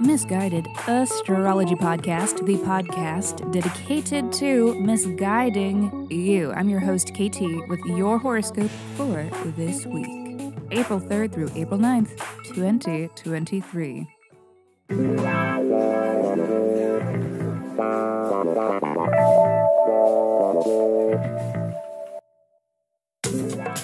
Miss Guided Astrology Podcast, the podcast dedicated to misguiding you. I'm your host, KT, with your horoscope for this week, April 3rd through April 9th, 2023.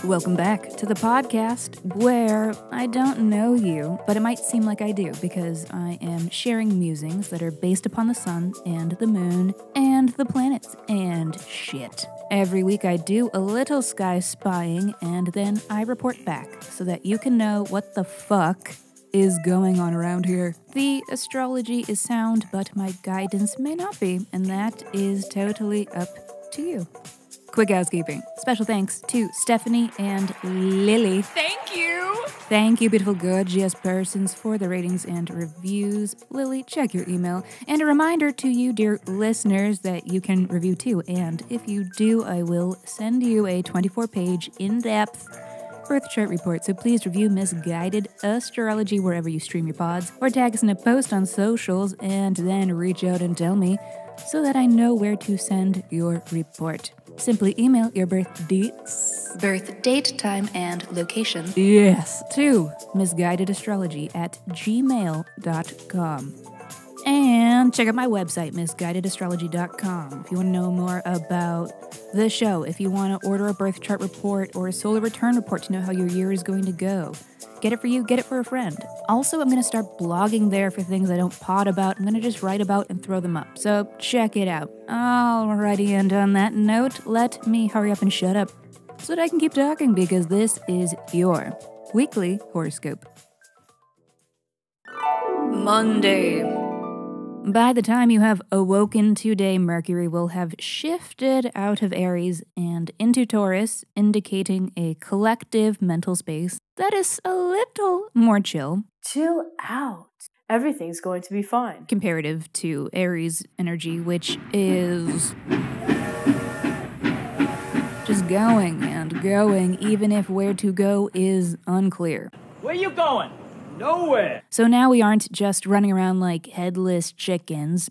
Welcome back to the podcast where I don't know you, but it might seem like I do because I am sharing musings that are based upon the sun and the moon and the planets and shit. Every week I do a little sky spying and then I report back so that you can know what the fuck is going on around here. The astrology is sound, but my guidance may not be, and that is totally up to you. Quick housekeeping. Special thanks to Stephanie and Lily. Thank you. Thank you, beautiful, gorgeous persons, for the ratings and reviews. Lily, check your email. And a reminder to you, dear listeners, that you can review too. And if you do, I will send you a 24 page, in depth birth chart report. So please review Miss Guided Astrology wherever you stream your pods, or tag us in a post on socials, and then reach out and tell me so that I know where to send your report. Simply email your birth dates, birth date, time, and location. Yes, to missguidedastrology at gmail.com. And check out my website, missguidedastrology.com, if you want to know more about the show, if you want to order a birth chart report or a solar return report to know how your year is going to go. Get it for you, get it for a friend. Also, I'm going to start blogging there for things I don't pod about. I'm going to just write about and throw them up. So check it out. Alrighty, and on that note, let me hurry up and shut up so that I can keep talking because this is your weekly horoscope. Monday. By the time you have awoken today, Mercury will have shifted out of Aries and into Taurus, indicating a collective mental space that is a little more chill. Chill out. Everything's going to be fine. Comparative to Aries energy, which is just going and going, even if where to go is unclear. Where you going? Nowhere. So now we aren't just running around like headless chickens.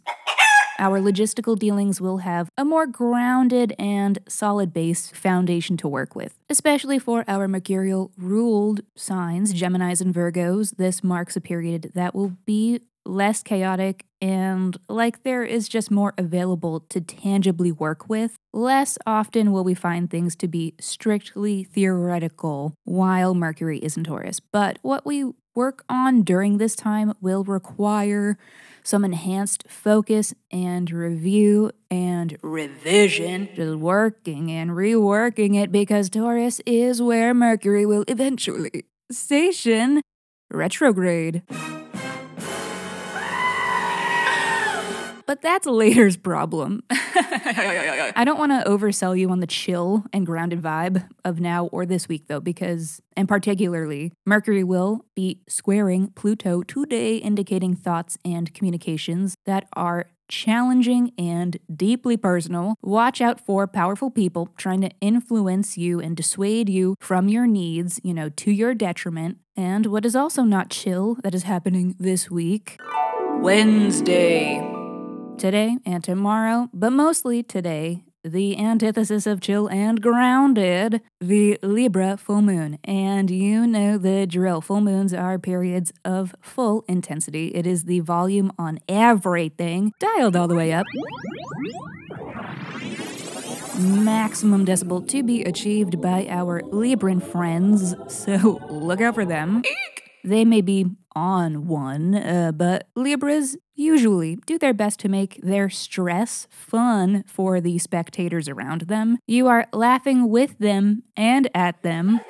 Our logistical dealings will have a more grounded and solid base foundation to work with. Especially for our mercurial ruled signs, Geminis and Virgos, this marks a period that will be less chaotic and like there is just more available to tangibly work with. Less often will we find things to be strictly theoretical while Mercury is in Taurus. But what we work on during this time will require some enhanced focus and review and revision, just working and reworking it because Taurus is where Mercury will eventually station retrograde. But that's later's problem. I don't want to oversell you on the chill and grounded vibe of now or this week, though, because, and particularly, Mercury will be squaring Pluto today, indicating thoughts and communications that are challenging and deeply personal. Watch out for powerful people trying to influence you and dissuade you from your needs, you know, to your detriment. And what is also not chill that is happening this week Wednesday today and tomorrow, but mostly today, the antithesis of chill and grounded, the Libra full moon. And you know the drill. Full moons are periods of full intensity. It is the volume on everything dialed all the way up. Maximum decibel to be achieved by our Libran friends, so look out for them. They may be on one, uh, but Libras usually do their best to make their stress fun for the spectators around them. You are laughing with them and at them.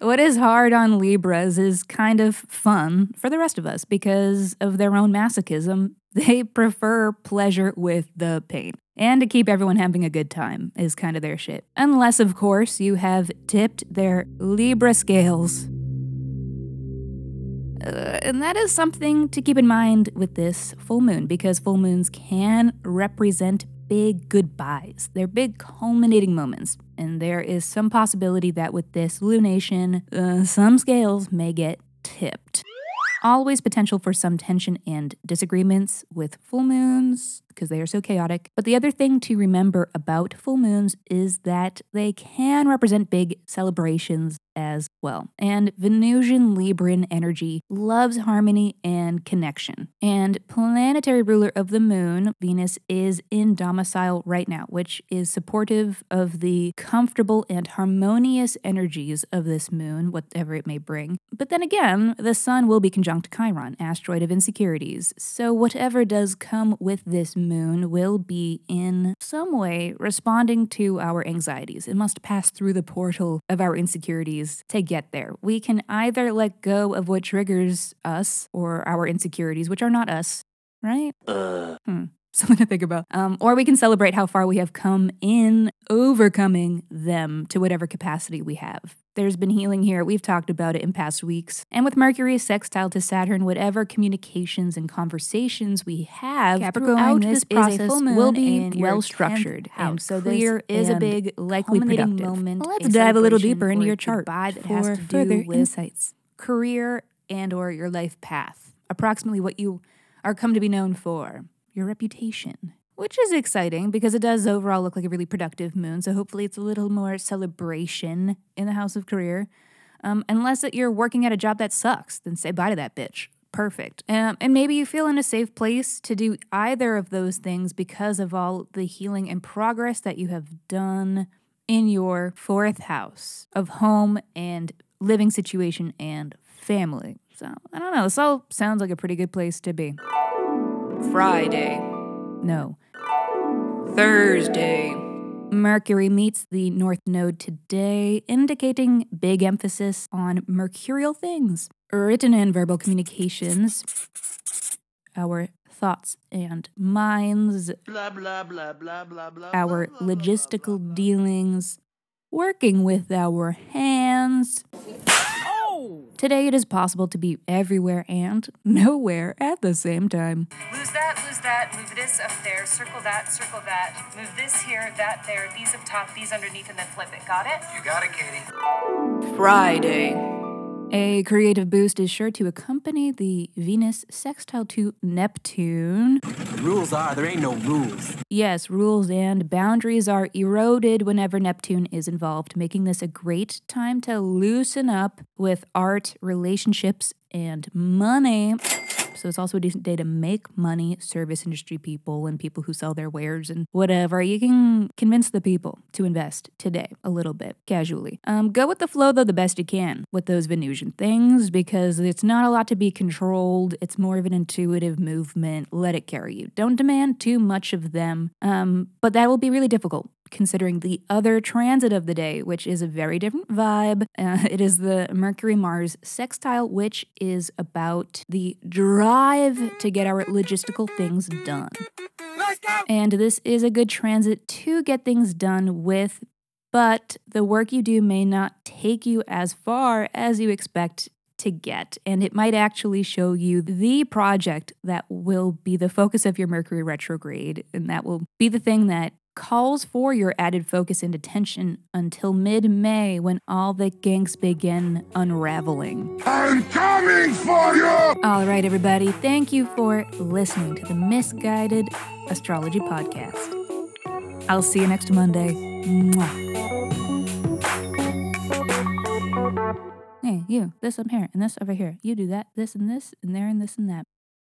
What is hard on Libras is kind of fun for the rest of us because of their own masochism. They prefer pleasure with the pain. And to keep everyone having a good time is kind of their shit. Unless, of course, you have tipped their Libra scales. Uh, and that is something to keep in mind with this full moon because full moons can represent big goodbyes. They're big culminating moments. And there is some possibility that with this lunation, uh, some scales may get tipped. Always potential for some tension and disagreements with full moons because they are so chaotic. But the other thing to remember about full moons is that they can represent big celebrations as well. And Venusian Libran energy loves harmony and connection. And planetary ruler of the moon, Venus, is in domicile right now, which is supportive of the comfortable and harmonious energies of this moon, whatever it may bring. But then again, the sun will be conjunct Chiron, asteroid of insecurities. So whatever does come with this moon will be in some way responding to our anxieties. It must pass through the portal of our insecurities to get there. We can either let go of what triggers us or our insecurities, which are not us, right? Hmm. Something to think about. Um, or we can celebrate how far we have come in overcoming them to whatever capacity we have. There's been healing here. We've talked about it in past weeks. And with Mercury sextile to Saturn, whatever communications and conversations we have Capricorn, throughout this this is a process will be well structured and. So this clear is a big, likely productive. moment, Let's dive a little deeper into your chart goodbye that has for to do further with- insights, career and or your life path, approximately what you are come to be known for, your reputation. Which is exciting because it does overall look like a really productive moon. So hopefully it's a little more celebration in the house of career. Um, unless that you're working at a job that sucks, then say bye to that bitch. Perfect. Um, and maybe you feel in a safe place to do either of those things because of all the healing and progress that you have done in your fourth house of home and living situation and family. So I don't know. This all sounds like a pretty good place to be. Friday. No. Thursday. Mercury meets the North Node today, indicating big emphasis on mercurial things, written and verbal communications, our thoughts and minds, Blah blah blah blah blah blah. our blah, blah, blah, logistical blah, blah. dealings, working with our hands. Oh! Today it is possible to be everywhere and nowhere at the same time. Lose that, that, move this up there, circle that, circle that, move this here, that there, these up top, these underneath, and then flip it. Got it? You got it, Katie. Friday. A creative boost is sure to accompany the Venus sextile to Neptune. The Rules are there ain't no rules. Yes, rules and boundaries are eroded whenever Neptune is involved, making this a great time to loosen up with art, relationships, and money. So it's also a decent day to make money, service industry people and people who sell their wares and whatever. You can convince the people to invest today a little bit, casually. Um, go with the flow though the best you can with those Venusian things because it's not a lot to be controlled. It's more of an intuitive movement. Let it carry you. Don't demand too much of them. Um, but that will be really difficult considering the other transit of the day, which is a very different vibe. Uh, it is the Mercury Mars sextile, which is about the drive to get our logistical things done. And this is a good transit to get things done with, but the work you do may not take you as far as you expect to get. And it might actually show you the project that will be the focus of your Mercury retrograde. And that will be the thing that calls for your added focus and attention until mid May when all the ganks begin unraveling. I'm coming for you! All right, everybody, thank you for listening to the Miss Guided Astrology Podcast. I'll see you next Monday. Mwah. Hey, you, this up here, and this over here. You do that, this and this, and there, and this and that.